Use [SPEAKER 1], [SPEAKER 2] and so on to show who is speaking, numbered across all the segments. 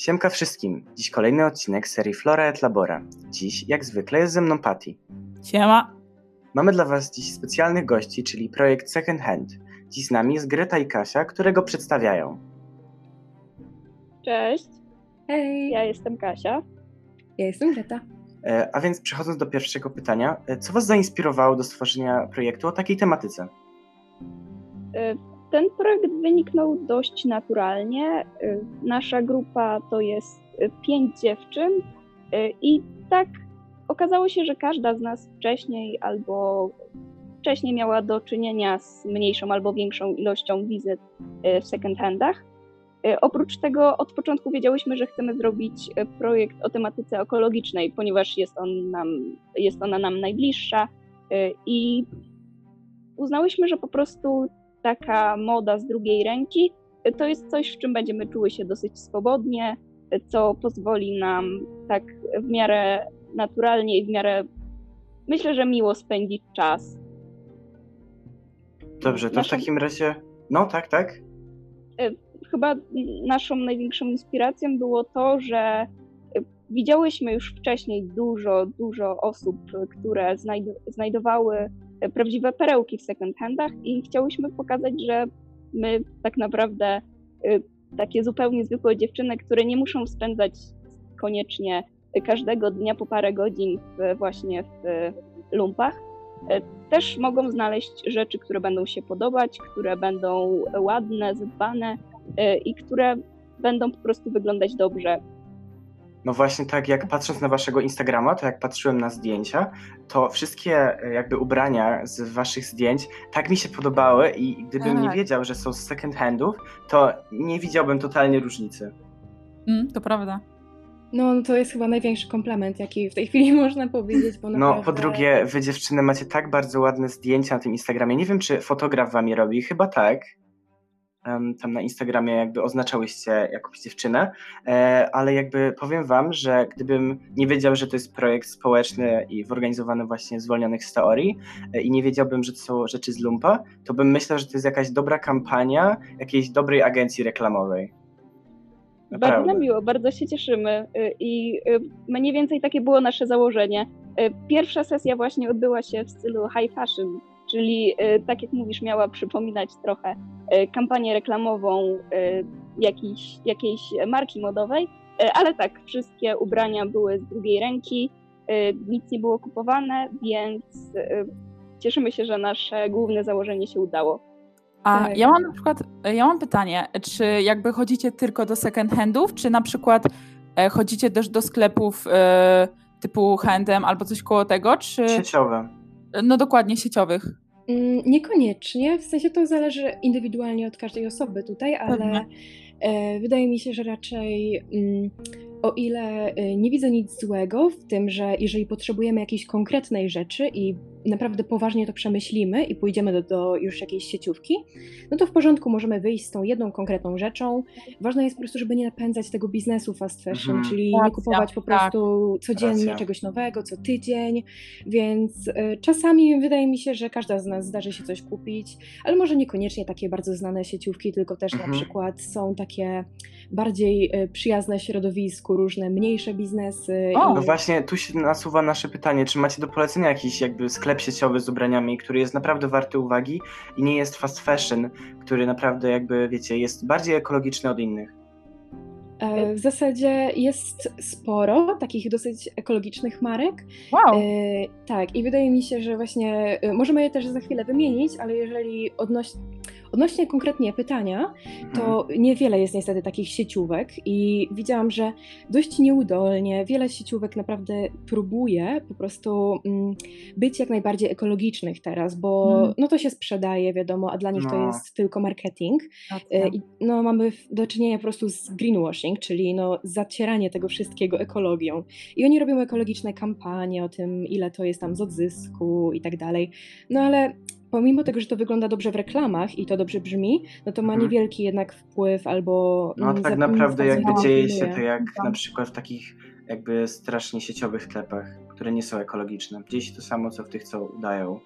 [SPEAKER 1] Siemka wszystkim. Dziś kolejny odcinek serii Flora et Labora. Dziś, jak zwykle, jest ze mną Patty.
[SPEAKER 2] Siema.
[SPEAKER 1] Mamy dla Was dziś specjalnych gości, czyli projekt Second Hand. Dziś z nami jest Greta i Kasia, które go przedstawiają.
[SPEAKER 3] Cześć,
[SPEAKER 4] Hej,
[SPEAKER 3] ja jestem Kasia.
[SPEAKER 4] ja jestem Greta.
[SPEAKER 1] E, a więc przechodząc do pierwszego pytania, e, co Was zainspirowało do stworzenia projektu o takiej tematyce?
[SPEAKER 3] Ten projekt wyniknął dość naturalnie. Y, Nasza grupa to jest y, pięć dziewczyn y, i tak okazało się, że każda z nas wcześniej albo wcześniej miała do czynienia z mniejszą albo większą ilością wizyt w second handach. Y, Oprócz tego od początku wiedziałyśmy, że chcemy zrobić projekt o tematyce ekologicznej, ponieważ jest, on nam, jest ona nam najbliższa i uznałyśmy, że po prostu taka moda z drugiej ręki to jest coś, w czym będziemy czuły się dosyć swobodnie, co pozwoli nam tak w miarę naturalnie i w miarę myślę, że miło spędzić czas.
[SPEAKER 1] Dobrze, to w
[SPEAKER 3] Nasza-
[SPEAKER 1] takim razie... No, tak, tak.
[SPEAKER 3] chyba naszą największą inspiracją było to, że y, widziałyśmy już wcześniej dużo, dużo osób, które znajd- znajdowały prawdziwe perełki w second handach i chciałyśmy pokazać, że my tak naprawdę y, takie zupełnie zwykłe dziewczyny, które nie muszą spędzać koniecznie każdego dnia po parę godzin w, właśnie w y, lumpach, y, też mogą znaleźć rzeczy, które będą się podobać, które będą ładne, zadbane, i które będą po prostu wyglądać dobrze.
[SPEAKER 1] No właśnie tak, jak patrząc na waszego Instagrama, to jak patrzyłem na zdjęcia, to wszystkie e, jakby ubrania z waszych zdjęć tak mi się podobały i gdybym nie
[SPEAKER 2] Tak.
[SPEAKER 1] wiedział, że są z second handów, to nie widziałbym totalnie różnicy.
[SPEAKER 2] Mm, to prawda.
[SPEAKER 4] No, no to jest chyba największy komplement, jaki w tej chwili można powiedzieć, bo
[SPEAKER 1] No,
[SPEAKER 4] naprawdę...
[SPEAKER 1] po drugie, wy dziewczyny macie tak bardzo ładne zdjęcia na tym Instagramie. Nie wiem, czy fotograf wam je robi, chyba tak. Tam na Instagramie jakby oznaczałyście jakąś dziewczynę, e, ale jakby powiem wam, że gdybym nie wiedział, że to jest projekt społeczny i zorganizowany właśnie zwolnionych z teorii e, i nie wiedziałbym, że to są rzeczy z lumpa, to bym myślał, że to jest jakaś dobra kampania jakiejś dobrej agencji reklamowej.
[SPEAKER 3] Bardzo
[SPEAKER 1] Naprawdę.
[SPEAKER 3] nam miło, bardzo się cieszymy y, i mniej więcej takie było nasze założenie. Pierwsza sesja właśnie odbyła się w stylu high fashion, czyli y, tak jak mówisz, miała przypominać trochę y, kampanię reklamową y, jakiejś, jakiejś marki modowej, ale tak, wszystkie ubrania były z drugiej ręki, nic nie było kupowane, więc cieszymy się, że nasze główne założenie się udało.
[SPEAKER 2] A
[SPEAKER 4] Tak.
[SPEAKER 2] ja mam na przykład, ja mam pytanie, czy jakby chodzicie tylko do second handów, czy na przykład e, chodzicie też do sklepów e, typu H&M albo coś koło tego, czy
[SPEAKER 1] Sieciowe.
[SPEAKER 2] No dokładnie sieciowych?
[SPEAKER 4] Mm, Niekoniecznie, w sensie to zależy indywidualnie od każdej osoby tutaj, ale
[SPEAKER 2] Pewnie.
[SPEAKER 4] e, wydaje mi się, że raczej mm, o ile e, nie widzę nic złego w tym, że jeżeli potrzebujemy jakiejś konkretnej rzeczy i naprawdę poważnie to przemyślimy i pójdziemy do, do już jakiejś sieciówki, no to w porządku możemy wyjść z tą jedną konkretną rzeczą. Ważne jest po prostu, żeby nie napędzać tego biznesu fast fashion,
[SPEAKER 1] Mhm.
[SPEAKER 4] czyli
[SPEAKER 2] Racja,
[SPEAKER 4] nie kupować po
[SPEAKER 2] tak.
[SPEAKER 4] prostu codziennie
[SPEAKER 1] Racja.
[SPEAKER 4] czegoś nowego, co tydzień, więc e, czasami wydaje mi się, że każda z nas zdarzy się coś kupić, ale może niekoniecznie takie bardzo znane sieciówki, tylko też
[SPEAKER 1] Mhm.
[SPEAKER 4] na przykład są takie bardziej e, przyjazne środowisku, różne mniejsze biznesy.
[SPEAKER 2] O,
[SPEAKER 4] i-
[SPEAKER 1] No właśnie, tu się nasuwa nasze pytanie, czy macie do polecenia jakiś jakby sklep sieciowy z ubraniami, który jest naprawdę warty uwagi i nie jest fast fashion, który naprawdę jakby, wiecie, jest bardziej ekologiczny od innych.
[SPEAKER 4] E, W zasadzie jest sporo takich dosyć ekologicznych marek.
[SPEAKER 2] Wow.
[SPEAKER 4] E, tak, i wydaje mi się, że właśnie e, możemy je też za chwilę wymienić, ale jeżeli odnoś, odnośnie konkretnie pytania,
[SPEAKER 1] Mhm.
[SPEAKER 4] to niewiele jest niestety takich sieciówek i widziałam, że dość nieudolnie wiele sieciówek naprawdę próbuje po prostu mm, być jak najbardziej ekologicznych teraz, bo
[SPEAKER 2] Mm.
[SPEAKER 4] no to się sprzedaje, wiadomo, a dla nich to
[SPEAKER 1] No.
[SPEAKER 4] jest tylko marketing.
[SPEAKER 2] Racja.
[SPEAKER 4] E, I no, mamy do czynienia po prostu z greenwashing, czyli no, zacieranie tego wszystkiego ekologią. I oni robią ekologiczne kampanie o tym, ile to jest tam z odzysku i tak dalej. No ale pomimo tego, że to wygląda dobrze w reklamach i to dobrze brzmi, no to ma
[SPEAKER 1] Mhm.
[SPEAKER 4] niewielki jednak wpływ albo...
[SPEAKER 1] No
[SPEAKER 4] mm,
[SPEAKER 1] tak naprawdę jakby dzieje się to jak
[SPEAKER 2] Tak.
[SPEAKER 1] na przykład w takich jakby strasznie sieciowych sklepach, które nie są ekologiczne. Dzieje się to samo, co w tych, co udają.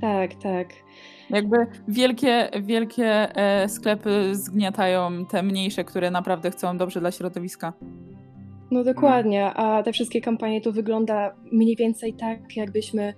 [SPEAKER 4] Tak, tak.
[SPEAKER 2] Jakby wielkie, wielkie e, sklepy zgniatają te mniejsze, które naprawdę chcą dobrze dla środowiska.
[SPEAKER 4] No dokładnie, a te wszystkie kampanie to wygląda mniej więcej tak, jakbyśmy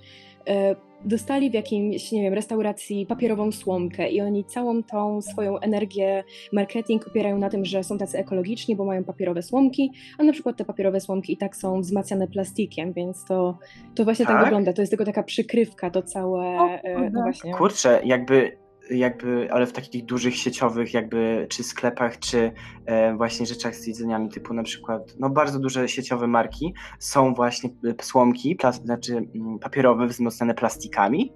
[SPEAKER 4] e, dostali w jakimś, nie wiem, restauracji papierową słomkę i oni całą tą swoją energię, marketing opierają na tym, że są tacy ekologiczni, bo mają papierowe słomki, a na przykład te papierowe słomki i tak są wzmacniane plastikiem, więc to, to właśnie tak? tak wygląda. To jest tylko taka przykrywka, to całe, o, e, no właśnie.
[SPEAKER 1] Kurczę, jakby jakby, ale w takich dużych sieciowych jakby, czy sklepach, czy e, właśnie rzeczach z jedzeniami, typu na przykład, no bardzo duże sieciowe marki są właśnie e, słomki, plas, znaczy m, papierowe wzmocnione plastikami.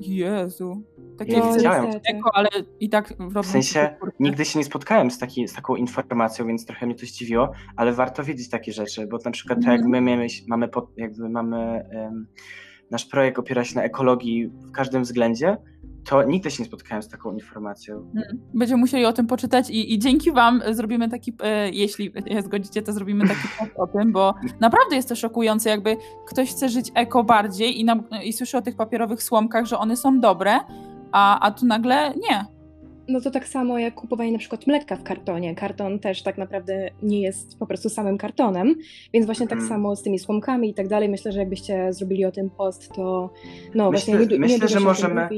[SPEAKER 2] Jezu.
[SPEAKER 1] Takie nie widziałem.
[SPEAKER 2] Eko, ale i tak
[SPEAKER 1] w sensie nigdy się nie spotkałem z, taki, z taką informacją, więc trochę mnie to zdziwiło, ale warto wiedzieć takie rzeczy, bo na przykład mm. jak mhm. my mamy, mamy, jakby mamy um, nasz projekt opiera się na ekologii w każdym względzie, to nigdy się nie spotkałem z taką informacją. Hmm.
[SPEAKER 2] Będziemy musieli o tym poczytać i, i dzięki Wam zrobimy taki, e, jeśli zgodzicie, to zrobimy taki post o tym, bo naprawdę jest to szokujące, jakby ktoś chce żyć eko bardziej i, na, i słyszy o tych papierowych słomkach, że one są dobre, a, a tu nagle nie.
[SPEAKER 4] No to tak samo jak kupowanie na przykład mleka w kartonie. Karton też tak naprawdę nie jest po prostu samym kartonem, więc właśnie tak mm. samo z tymi słomkami i tak dalej. Myślę, że jakbyście zrobili o tym post, to no
[SPEAKER 1] myślę,
[SPEAKER 4] właśnie nie,
[SPEAKER 1] myślę, nie że możemy.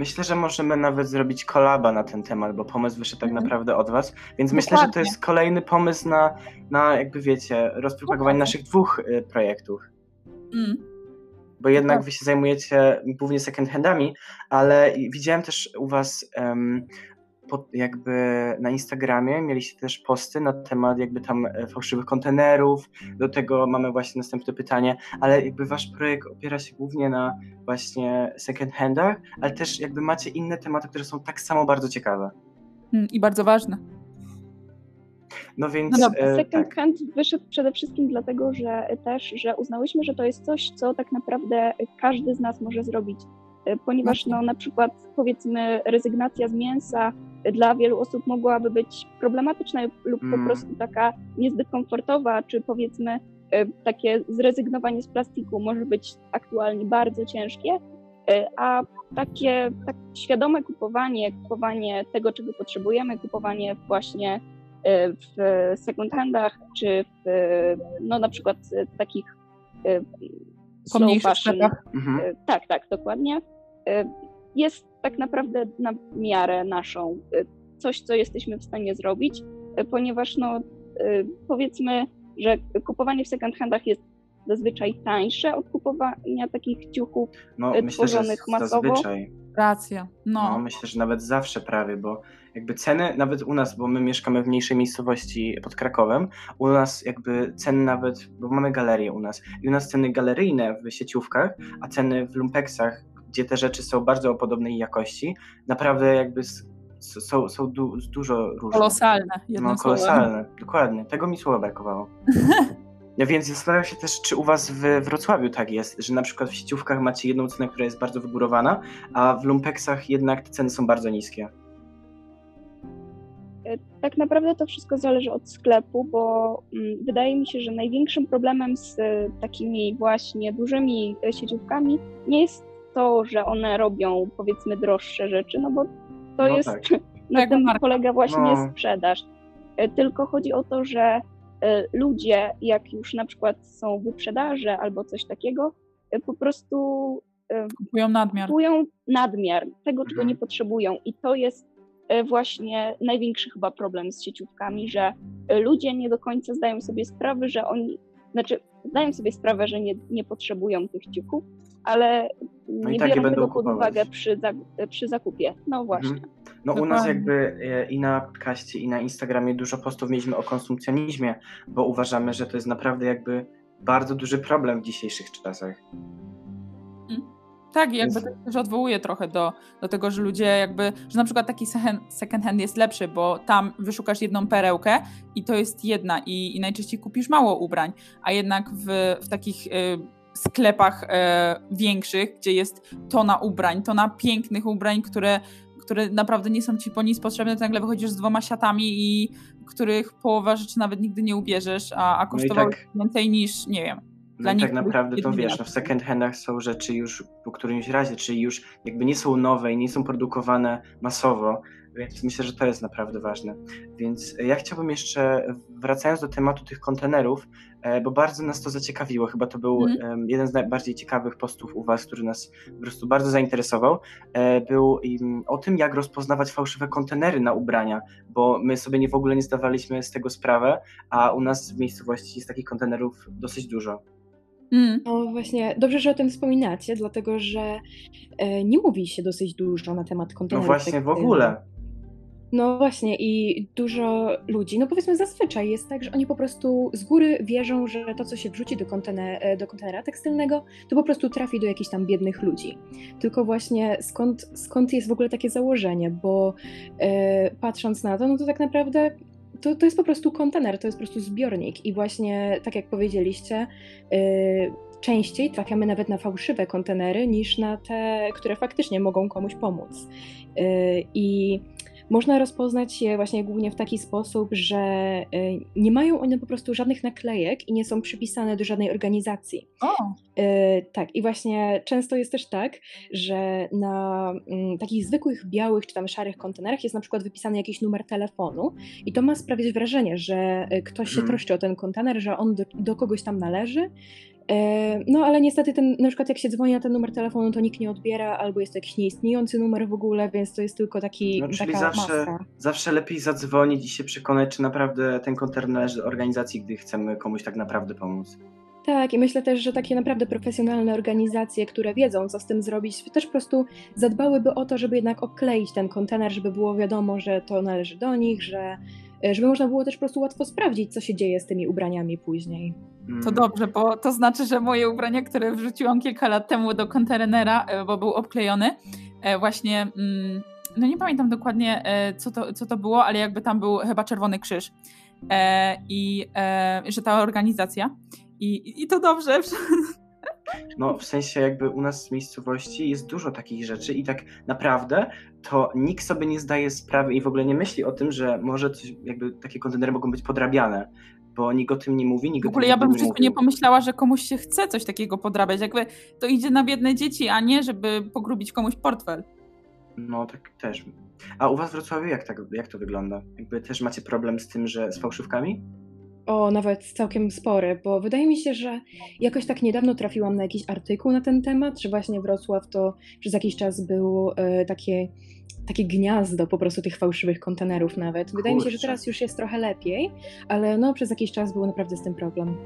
[SPEAKER 1] Myślę, że możemy nawet zrobić kolaba na ten temat, bo pomysł wyszedł tak mhm. naprawdę od was, więc Dokładnie. myślę, że to jest kolejny pomysł na, na jakby wiecie, rozpropagowanie naszych dwóch y, projektów. Mm. Bo jednak wy się zajmujecie głównie second handami, ale widziałem też u was um, jakby na Instagramie mieliście też posty na temat jakby tam e, fałszywych kontenerów. Do tego mamy właśnie następne pytanie, ale jakby wasz projekt opiera się głównie na właśnie second handach, ale też jakby macie inne tematy, które są tak samo bardzo ciekawe.
[SPEAKER 2] Hmm, I bardzo ważne.
[SPEAKER 1] No więc.
[SPEAKER 3] No dobra, e, second tak. hand wyszedł przede wszystkim dlatego, że też, że uznałyśmy, że to jest coś, co tak naprawdę każdy z nas może zrobić. E, ponieważ no, na przykład powiedzmy rezygnacja z mięsa dla wielu osób mogłaby być problematyczna lub mm. po prostu taka niezbyt komfortowa, czy powiedzmy e, takie zrezygnowanie z plastiku może być aktualnie bardzo ciężkie, e, a takie tak świadome kupowanie, kupowanie tego, czego potrzebujemy, kupowanie właśnie w second handach, czy w, no na przykład takich
[SPEAKER 2] pomniejszych sklepach.
[SPEAKER 3] Mhm. E, tak, tak, dokładnie. Jest tak naprawdę na miarę naszą e, coś, co jesteśmy w stanie zrobić, ponieważ no powiedzmy, że kupowanie w second handach jest zazwyczaj tańsze od kupowania takich ciuchów no, tworzonych myślę, że masowo.
[SPEAKER 1] Zazwyczaj.
[SPEAKER 2] Racja. No.
[SPEAKER 1] no. myślę, że nawet zawsze prawie, bo jakby ceny nawet u nas, bo my mieszkamy w mniejszej miejscowości pod Krakowem, u nas jakby ceny nawet, bo mamy galerię u nas i u nas ceny galeryjne w sieciówkach, a ceny w lumpeksach, gdzie te rzeczy są bardzo o podobnej jakości, naprawdę jakby są, są du dużo różne.
[SPEAKER 2] Kolosalne.
[SPEAKER 1] No, kolosalne, dokładnie. Tego mi słowa brakowało. Ja więc zastanawiam się też, czy u Was w Wrocławiu tak jest, że na przykład w sieciówkach macie jedną cenę, która jest bardzo wygórowana, a w lumpeksach jednak te ceny są bardzo niskie.
[SPEAKER 3] E, tak naprawdę to wszystko zależy od sklepu, bo mm, wydaje mi się, że największym problemem z takimi właśnie dużymi e, sieciówkami nie jest to, że one robią powiedzmy droższe rzeczy, no bo to no jest, tak. na tym polega właśnie no. sprzedaż. Tylko chodzi o to, że ludzie, jak już na przykład są wyprzedaże albo coś takiego, po prostu
[SPEAKER 2] kupują nadmiar.
[SPEAKER 3] Kupują nadmiar tego, czego mhm. nie potrzebują. I to jest E, właśnie największy chyba problem z sieciówkami, że ludzie nie do końca zdają sobie sprawę, że oni, znaczy zdają sobie sprawę, że nie, nie potrzebują tych ciuchów, ale no nie tak biorą tego pod uwagę przy, przy zakupie. No mhm. właśnie. Mhm.
[SPEAKER 1] No u nas jakby e, i na podcaście, i na Instagramie dużo postów mieliśmy o konsumpcjonizmie, bo uważamy, że to jest naprawdę jakby bardzo duży problem w dzisiejszych czasach.
[SPEAKER 2] Tak, i jakby to też odwołuje trochę do, do tego, że ludzie jakby, że na przykład taki second hand jest lepszy, bo tam wyszukasz jedną perełkę i to jest jedna i, i najczęściej kupisz mało ubrań, a jednak w, w takich y, sklepach y, większych, gdzie jest tona ubrań, tona pięknych ubrań, które, które naprawdę nie są ci po nic potrzebne, to nagle wychodzisz z dwoma siatami i których połowa rzeczy nawet nigdy nie ubierzesz, a, a kosztowały no tak, więcej niż, nie wiem,
[SPEAKER 1] No i tak naprawdę to wiesz, no w second handach są rzeczy już po którymś razie, czyli już jakby nie są nowe i nie są produkowane masowo, więc myślę, że to jest naprawdę ważne. Więc ja chciałbym jeszcze, wracając do tematu tych kontenerów, e, bo bardzo nas to zaciekawiło, chyba to był mm. jeden z najbardziej ciekawych postów u Was, który nas po prostu bardzo zainteresował, e, był o tym, jak rozpoznawać fałszywe kontenery na ubrania, bo my sobie nie w ogóle nie zdawaliśmy z tego sprawę, a u nas w miejscowości jest takich kontenerów dosyć dużo.
[SPEAKER 4] Mm. No właśnie, dobrze, że o tym wspominacie, dlatego że e, nie mówi się dosyć dużo na temat kontenerów.
[SPEAKER 1] No właśnie, w ogóle.
[SPEAKER 4] No właśnie i dużo ludzi, no powiedzmy zazwyczaj jest tak, że oni po prostu z góry wierzą, że to, co się wrzuci do, kontener, e, do kontenera tekstylnego, to po prostu trafi do jakichś tam biednych ludzi. Tylko właśnie skąd, skąd jest w ogóle takie założenie, bo e, patrząc na to, no to tak naprawdę to, to jest po prostu kontener, to jest po prostu zbiornik i właśnie tak jak powiedzieliście, e, częściej trafiamy nawet na fałszywe kontenery niż na te, które faktycznie mogą komuś pomóc. I można rozpoznać je właśnie głównie w taki sposób, że y, nie mają one po prostu żadnych naklejek i nie są przypisane do żadnej organizacji.
[SPEAKER 2] O.
[SPEAKER 4] Y, tak, i właśnie często jest też tak, że na mm, takich zwykłych białych czy tam szarych kontenerach jest na przykład wypisany jakiś numer telefonu i to ma sprawić wrażenie, że y, ktoś się hmm. troszczy o ten kontener, że on do, do kogoś tam należy, E, no ale niestety ten, na przykład jak się dzwoni na ten numer telefonu, to nikt nie odbiera, albo jest to jakiś nieistniejący numer w ogóle, więc to jest tylko taki
[SPEAKER 1] no, czyli
[SPEAKER 4] taka
[SPEAKER 1] zawsze,
[SPEAKER 4] maska.
[SPEAKER 1] zawsze lepiej zadzwonić i się przekonać, czy naprawdę ten konter należy do organizacji, gdy chcemy komuś tak naprawdę pomóc.
[SPEAKER 4] Tak, i myślę też, że takie naprawdę profesjonalne organizacje, które wiedzą, co z tym zrobić, też po prostu zadbałyby o to, żeby jednak okleić ten kontener, żeby było wiadomo, że to należy do nich, że E, żeby można było też po prostu łatwo sprawdzić, co się dzieje z tymi ubraniami później.
[SPEAKER 2] To mm. dobrze, bo to znaczy, że moje ubrania, które wrzuciłam kilka lat temu do kontenera, e, bo był obklejony, e, właśnie, mm, no nie pamiętam dokładnie, co to, co to było, ale jakby tam był chyba Czerwony Krzyż i że ta organizacja. I, I to dobrze,
[SPEAKER 1] No, w sensie jakby u nas w miejscowości jest dużo takich rzeczy i tak naprawdę to nikt sobie nie zdaje sprawy i w ogóle nie myśli o tym, że może coś, jakby takie kontenery mogą być podrabiane, bo nikt o tym nie mówi, nikt
[SPEAKER 2] W ogóle ja bym w życiu nie pomyślała, że komuś się chce coś takiego podrabiać, jakby to idzie na biedne dzieci, a nie żeby pogrubić komuś portfel.
[SPEAKER 1] No, tak też. A u was w Wrocławiu jak, tak, jak to wygląda? Jakby też macie problem z tym, że z fałszywkami?
[SPEAKER 4] O, nawet całkiem spory, bo wydaje mi się, że jakoś tak niedawno trafiłam na jakiś artykuł na ten temat, że właśnie Wrocław to przez jakiś czas był e, takie, takie gniazdo po prostu tych fałszywych kontenerów nawet. Wydaje Kurczę. mi się, że teraz już jest trochę lepiej, ale no przez jakiś czas był naprawdę z tym problem.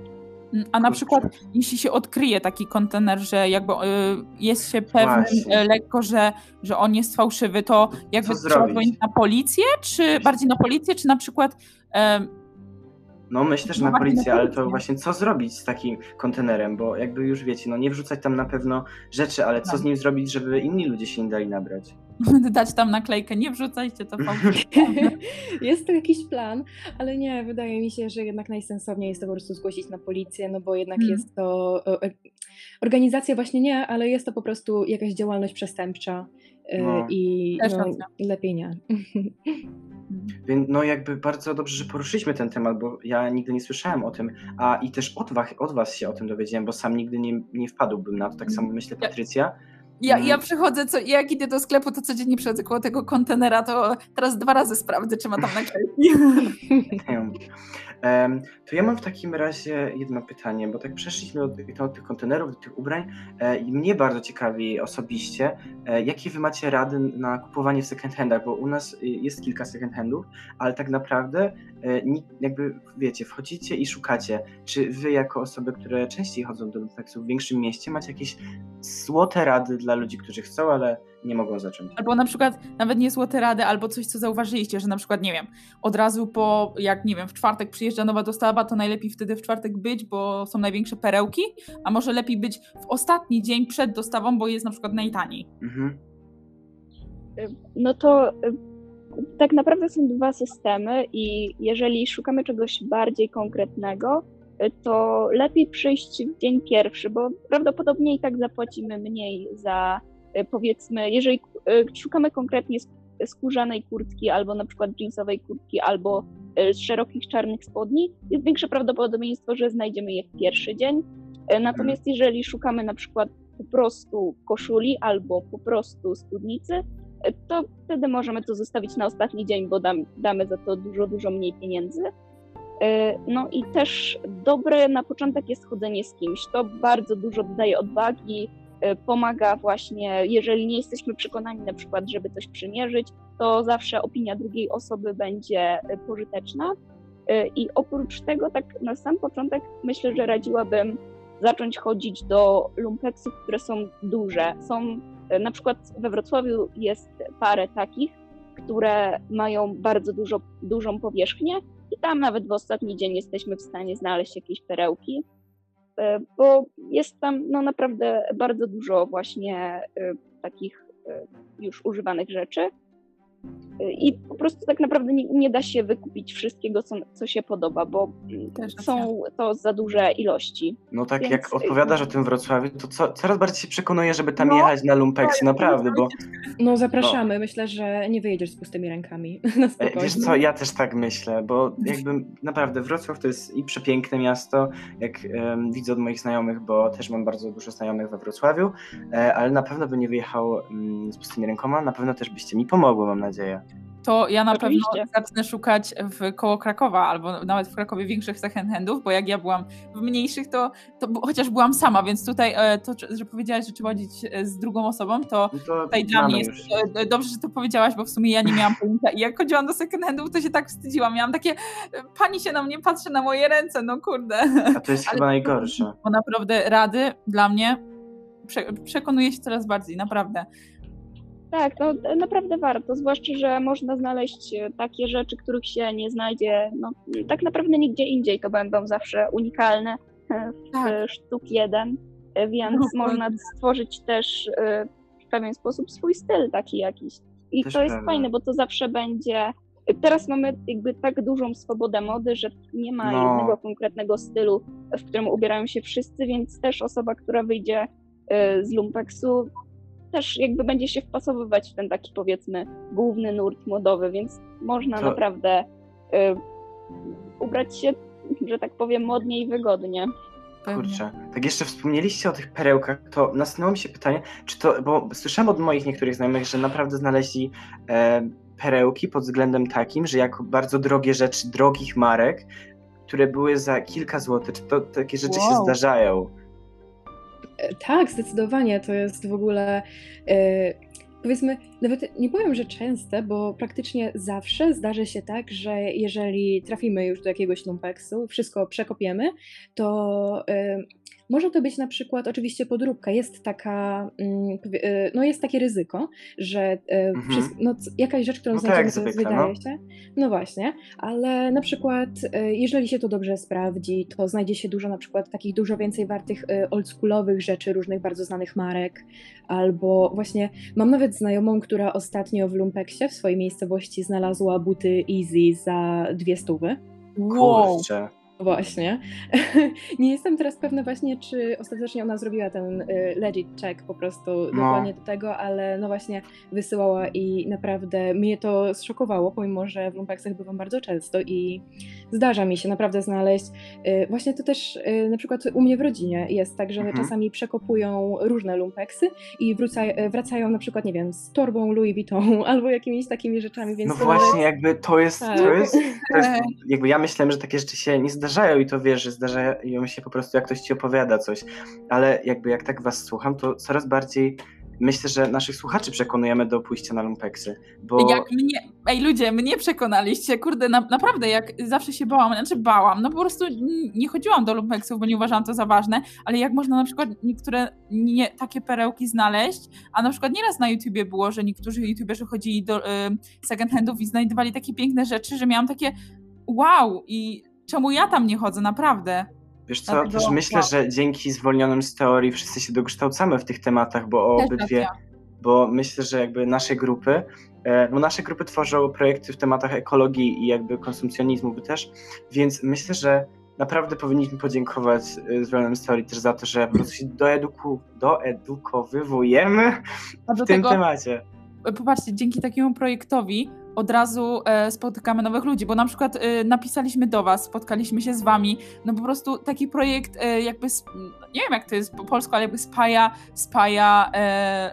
[SPEAKER 2] Mm, a na przykład, jeśli się odkryje taki kontener, że jakby y, jest się pewnym Właśnie. lekko, że, że on jest fałszywy, to jakby trzeba dzwonić na policję, czy bardziej na policję, czy na przykład
[SPEAKER 1] no myślę, że no na policję, ale to właśnie co zrobić z takim kontenerem, bo jakby już wiecie, no nie wrzucać tam na pewno rzeczy, ale co tak. z nim zrobić, żeby inni ludzie się nie dali nabrać?
[SPEAKER 2] Dać tam naklejkę, nie wrzucajcie to
[SPEAKER 4] Jest to jakiś plan, ale nie, wydaje mi się, że jednak najsensowniej jest to po prostu zgłosić na policję, no bo jednak hmm. jest to organizacja właśnie nie, ale jest to po prostu jakaś działalność przestępcza y, no. i no, lepiej nie.
[SPEAKER 1] Więc no jakby bardzo dobrze, że poruszyliśmy ten temat, bo ja nigdy nie słyszałem o tym, a i też od was, od was się o tym dowiedziałem, bo sam nigdy nie, nie wpadłbym na to, tak samo myślę Patrycja.
[SPEAKER 2] Ja, ja mm. przychodzę, co, jak idę do sklepu, to codziennie przychodzę koło tego kontenera, to teraz dwa razy sprawdzę, czy ma tam naklejki.
[SPEAKER 1] To ja mam w takim razie jedno pytanie, bo tak przeszliśmy od, od tych kontenerów, do tych ubrań e, i mnie bardzo ciekawi osobiście, e, jakie wy macie rady na kupowanie w second handach, bo u nas y, jest kilka second handów, ale tak naprawdę e, jakby wiecie, wchodzicie i szukacie, czy wy jako osoby, które częściej chodzą do Luftexu w większym mieście, macie jakieś złote rady dla ludzi, którzy chcą, ale nie mogą zacząć.
[SPEAKER 2] Albo na przykład nawet nie złote rady, albo coś, co zauważyliście, że na przykład, nie wiem, od razu po, jak nie wiem, w czwartek przyjeżdża nowa dostawa, to najlepiej wtedy w czwartek być, bo są największe perełki, a może lepiej być w ostatni dzień przed dostawą, bo jest na przykład najtaniej. Mhm.
[SPEAKER 3] No to y, tak naprawdę są dwa systemy i jeżeli szukamy czegoś bardziej konkretnego, to lepiej przyjść w dzień pierwszy, bo prawdopodobnie i tak zapłacimy mniej za E, powiedzmy, jeżeli e, szukamy konkretnie skórzanej kurtki albo na przykład jeansowej kurtki albo e, szerokich czarnych spodni, jest większe prawdopodobieństwo, że znajdziemy je w pierwszy dzień. Natomiast jeżeli szukamy na przykład po prostu koszuli albo po prostu spódnicy, to wtedy możemy to zostawić na ostatni dzień, bo dam, damy za to dużo, dużo mniej pieniędzy. E, no i też dobre na początek jest chodzenie z kimś. To bardzo dużo dodaje odwagi, pomaga właśnie, jeżeli nie jesteśmy przekonani na przykład, żeby coś przymierzyć, to zawsze opinia drugiej osoby będzie pożyteczna. I oprócz tego, tak na sam początek myślę, że radziłabym zacząć chodzić do lumpeksów, które są duże. Są e, na przykład we Wrocławiu jest parę takich, które mają bardzo dużo, dużą powierzchnię i tam nawet w ostatni dzień jesteśmy w stanie znaleźć jakieś perełki, e, bo jest tam no, naprawdę bardzo dużo właśnie e, takich już używanych rzeczy. I po prostu tak naprawdę nie, nie da się wykupić wszystkiego, co, co się podoba, bo Też są to za duże ilości.
[SPEAKER 1] No tak, Więc... jak opowiadasz o tym Wrocławiu, to co, coraz bardziej się przekonuję, żeby tam no, jechać na lumpeksy, naprawdę, bo...
[SPEAKER 4] No zapraszamy, no. myślę, że nie wyjedziesz z pustymi rękami.
[SPEAKER 1] E, wiesz co, ja też tak myślę, bo jakby naprawdę Wrocław to jest i przepiękne miasto, jak um, widzę od moich znajomych, bo też mam bardzo dużo znajomych we Wrocławiu, e, ale na pewno by nie wyjechał um, z pustymi rękoma, na pewno też byście mi pomogły, mam nadzieję
[SPEAKER 2] to ja na Oczywiście. pewno zacznę szukać w koło Krakowa albo nawet w Krakowie większych second handów, bo jak ja byłam w mniejszych, to, to chociaż byłam sama, więc tutaj e, to, że powiedziałaś, że trzeba chodzić e, z drugą osobą, to, no to tutaj dla mnie jest już. dobrze, że to powiedziałaś, bo w sumie ja nie miałam pojęcia i jak chodziłam do second handów, to się tak wstydziłam. Miałam takie, pani się na mnie patrzy na moje ręce, no kurde.
[SPEAKER 1] A to jest chyba najgorsze.
[SPEAKER 2] Bo naprawdę rady dla mnie przekonuje się coraz bardziej, naprawdę.
[SPEAKER 3] Tak, to naprawdę warto, zwłaszcza, że można znaleźć e, takie rzeczy, których się nie znajdzie no, tak naprawdę nigdzie indziej. To będą zawsze unikalne e, w tak. sztuk jeden, e, więc no, można stworzyć też w pewien sposób swój styl taki jakiś. I też to jest pewne. fajne, bo to zawsze będzie. Teraz mamy jakby tak dużą swobodę mody, że nie ma no. jednego konkretnego stylu, w którym ubierają się wszyscy, więc też osoba, która wyjdzie z lumpeksu, też jakby będzie się wpasowywać w ten taki powiedzmy główny nurt modowy, więc można to... naprawdę y, ubrać się, że tak powiem, modnie i wygodnie.
[SPEAKER 1] Kurczę, tak jeszcze wspomnieliście o tych perełkach, to nasunęło mi się pytanie, czy to, bo słyszałem od moich niektórych znajomych, że naprawdę znaleźli e, perełki pod względem takim, że jako bardzo drogie rzeczy, drogich marek, które były za kilka złotych, czy to takie rzeczy wow. się zdarzają?
[SPEAKER 4] Tak, zdecydowanie. To jest w ogóle. E, powiedzmy, nawet nie powiem, że częste, bo praktycznie zawsze zdarzy się tak, że jeżeli trafimy już do jakiegoś lumpeksu, wszystko przekopiemy, to e, może to być na przykład oczywiście podróbka. Jest taka, mm, e, no jest takie ryzyko, że e, mhm. no, jakaś rzecz, którą no znajdziemy, to zwykle, wydaje no. się. No właśnie, ale na przykład e, jeżeli się to dobrze sprawdzi, to znajdzie się dużo na przykład takich dużo więcej wartych oldschoolowych rzeczy, różnych bardzo znanych marek, albo właśnie mam nawet znajomą, która ostatnio w Lumpeksie w swojej miejscowości znalazła buty Easy za dwie stówy.
[SPEAKER 1] Wow. Kurczę.
[SPEAKER 4] Właśnie. Nie jestem teraz pewna właśnie, czy ostatecznie ona zrobiła ten y, legit check po prostu no. dokładnie do tego, ale no właśnie wysyłała i naprawdę mnie to zszokowało, pomimo, że w lumpeksach bywam bardzo często i zdarza mi się naprawdę znaleźć. Y, właśnie to też y, na przykład u mnie w rodzinie jest tak, że mhm. czasami przekopują różne lumpeksy i wróca, wracają na przykład, nie wiem, z torbą Louis Vuitton albo jakimiś takimi rzeczami, więc...
[SPEAKER 1] No właśnie, jakby to jest, tak. to jest, to jest, jakby ja myślałem, że takie rzeczy się nie zdarzają zdarzają i to wiesz, że zdarzają się po prostu jak ktoś ci opowiada coś, ale jakby jak tak was słucham, to coraz bardziej myślę, że naszych słuchaczy przekonujemy do pójścia na lumpeksy, bo...
[SPEAKER 2] Jak mnie, ej ludzie, mnie przekonaliście, kurde, na, naprawdę, jak zawsze się bałam, znaczy bałam, no po prostu nie chodziłam do lumpeksów, bo nie uważałam to za ważne, ale jak można na przykład niektóre nie, takie perełki znaleźć, a na przykład nieraz na YouTubie było, że niektórzy YouTuberzy chodzili do y, second handów i znajdowali takie piękne rzeczy, że miałam takie wow i czemu ja tam nie chodzę, naprawdę.
[SPEAKER 1] Wiesz co, Dlatego, też myślę, wow. że dzięki zwolnionym z teorii wszyscy się dokształcamy w tych tematach, bo obydwie, bo myślę, że jakby nasze grupy, e, bo nasze grupy tworzą projekty w tematach ekologii i jakby konsumpcjonizmu też, więc myślę, że naprawdę powinniśmy podziękować e, zwolnionym z teorii też za to, że po prostu się doeduku, doedukowywujemy w tym temacie.
[SPEAKER 2] Popatrzcie, dzięki takiemu projektowi od razu e, spotykamy nowych ludzi, bo na przykład e, napisaliśmy do was, spotkaliśmy się z wami, no po prostu taki projekt e, jakby, nie wiem jak to jest po polsku, ale jakby spaja, spaja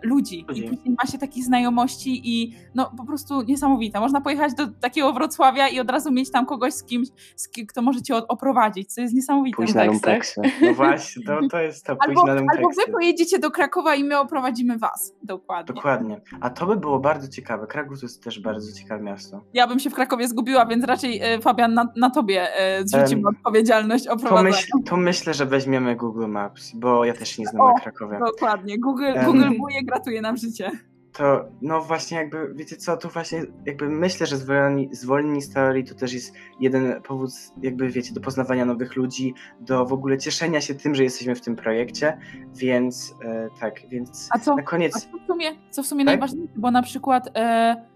[SPEAKER 2] ludzi. ludzi i później ma się takich znajomości i no po prostu niesamowite. Można pojechać do takiego Wrocławia i od razu mieć tam kogoś z kimś, z kim, kto może cię oprowadzić, co jest niesamowite.
[SPEAKER 1] Pójść na lumpeksy. No właśnie, to, to jest to, pójść albo, na lumpeksy.
[SPEAKER 2] Albo wy pojedziecie do Krakowa i my oprowadzimy was. Dokładnie.
[SPEAKER 1] Dokładnie. A to by było bardzo ciekawe. Kraków to jest też bardzo ciekawe miasto.
[SPEAKER 2] Ja bym się w Krakowie zgubiła, więc raczej e, Fabian na, na tobie e, zrzucimy um, odpowiedzialność o prowadzeniu.
[SPEAKER 1] To, myśl, to myślę, że weźmiemy Google Maps, bo ja też nie znam o, Krakowie.
[SPEAKER 2] Dokładnie. Google, um, Google Wujek gratuje nam życie
[SPEAKER 1] to no właśnie jakby, wiecie co, tu właśnie jakby myślę, że zwolnieni, zwolnieni z teorii to też jest jeden powód jakby, wiecie, do poznawania nowych ludzi, do w ogóle cieszenia się tym, że jesteśmy w tym projekcie, więc e, tak, więc
[SPEAKER 2] a co,
[SPEAKER 1] na koniec...
[SPEAKER 2] A co w sumie, co w sumie tak? najważniejsze, bo na przykład e,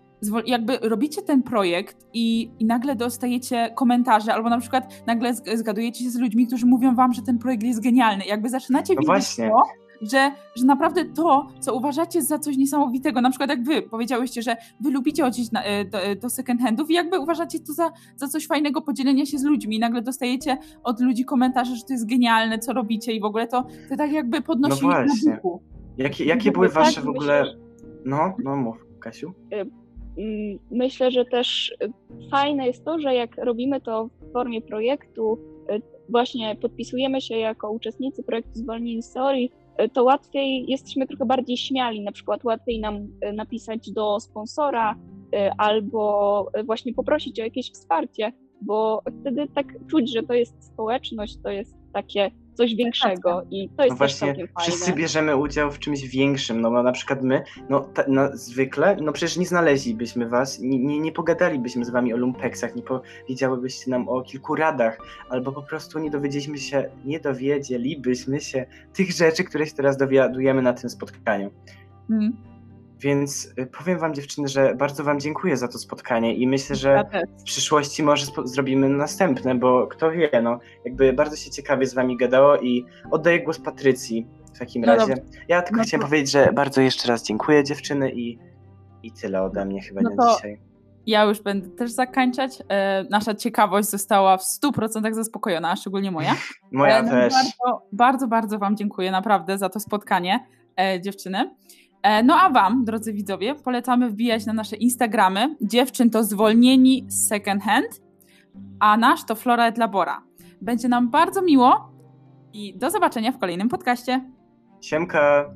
[SPEAKER 2] jakby robicie ten projekt i, i nagle dostajecie komentarze, albo na przykład nagle zgadujecie się z ludźmi, którzy mówią wam, że ten projekt jest genialny, jakby zaczynacie no widzieć właśnie. to, że, że naprawdę to, co uważacie za coś niesamowitego, na przykład jak wy powiedziałyście, że wy lubicie chodzić na, e, do, do second handów i jakby uważacie to za, za coś fajnego, podzielenia się z ludźmi i nagle dostajecie od ludzi komentarze, że to jest genialne, co robicie i w ogóle to, to tak jakby podnosi
[SPEAKER 1] no właśnie. na duchu. Jakie, jakie były tak, wasze w ogóle... No, no mów, Kasiu. Y,
[SPEAKER 3] myślę, że też y, fajne jest to, że jak robimy to w formie projektu, y, właśnie podpisujemy się jako uczestnicy projektu Zwolnieni z Teorii, to łatwiej jesteśmy trochę bardziej śmiali, na przykład łatwiej nam napisać do sponsora albo właśnie poprosić o jakieś wsparcie, bo wtedy tak czuć, że to jest społeczność, to jest takie coś większego i to jest no właśnie, całkiem
[SPEAKER 1] fajne. Wszyscy bierzemy udział w czymś większym, no, no na przykład my, no, ta, no zwykle, no przecież nie znaleźlibyśmy was, nie, nie, nie pogadalibyśmy z wami o lumpeksach, nie powiedziałybyście nam o kilku radach, albo po prostu nie dowiedzieliśmy się, nie dowiedzielibyśmy się tych rzeczy, które się teraz dowiadujemy na tym spotkaniu. Mm. Więc y, powiem Wam, dziewczyny, że bardzo Wam dziękuję za to spotkanie i myślę, że w przyszłości może zrobimy następne, bo kto wie, no, jakby bardzo się ciekawie z Wami gadało i oddaję głos Patrycji w takim no razie. Ja tylko no chciałem to... powiedzieć, że bardzo jeszcze raz dziękuję dziewczyny i, i tyle ode mnie chyba no na dzisiaj.
[SPEAKER 2] Ja już będę też zakończać. E, nasza ciekawość została w 100% zaspokojona, szczególnie moja.
[SPEAKER 1] moja e, no, też.
[SPEAKER 2] Bardzo, bardzo, bardzo Wam dziękuję naprawdę za to spotkanie, e, dziewczyny. E, no a Wam, drodzy widzowie, polecamy wbijać na nasze Instagramy. Dziewczyn to zwolnieni z second hand, a nasz to Flora et Labora. Będzie nam bardzo miło i do zobaczenia w kolejnym podcaście.
[SPEAKER 1] Siemka!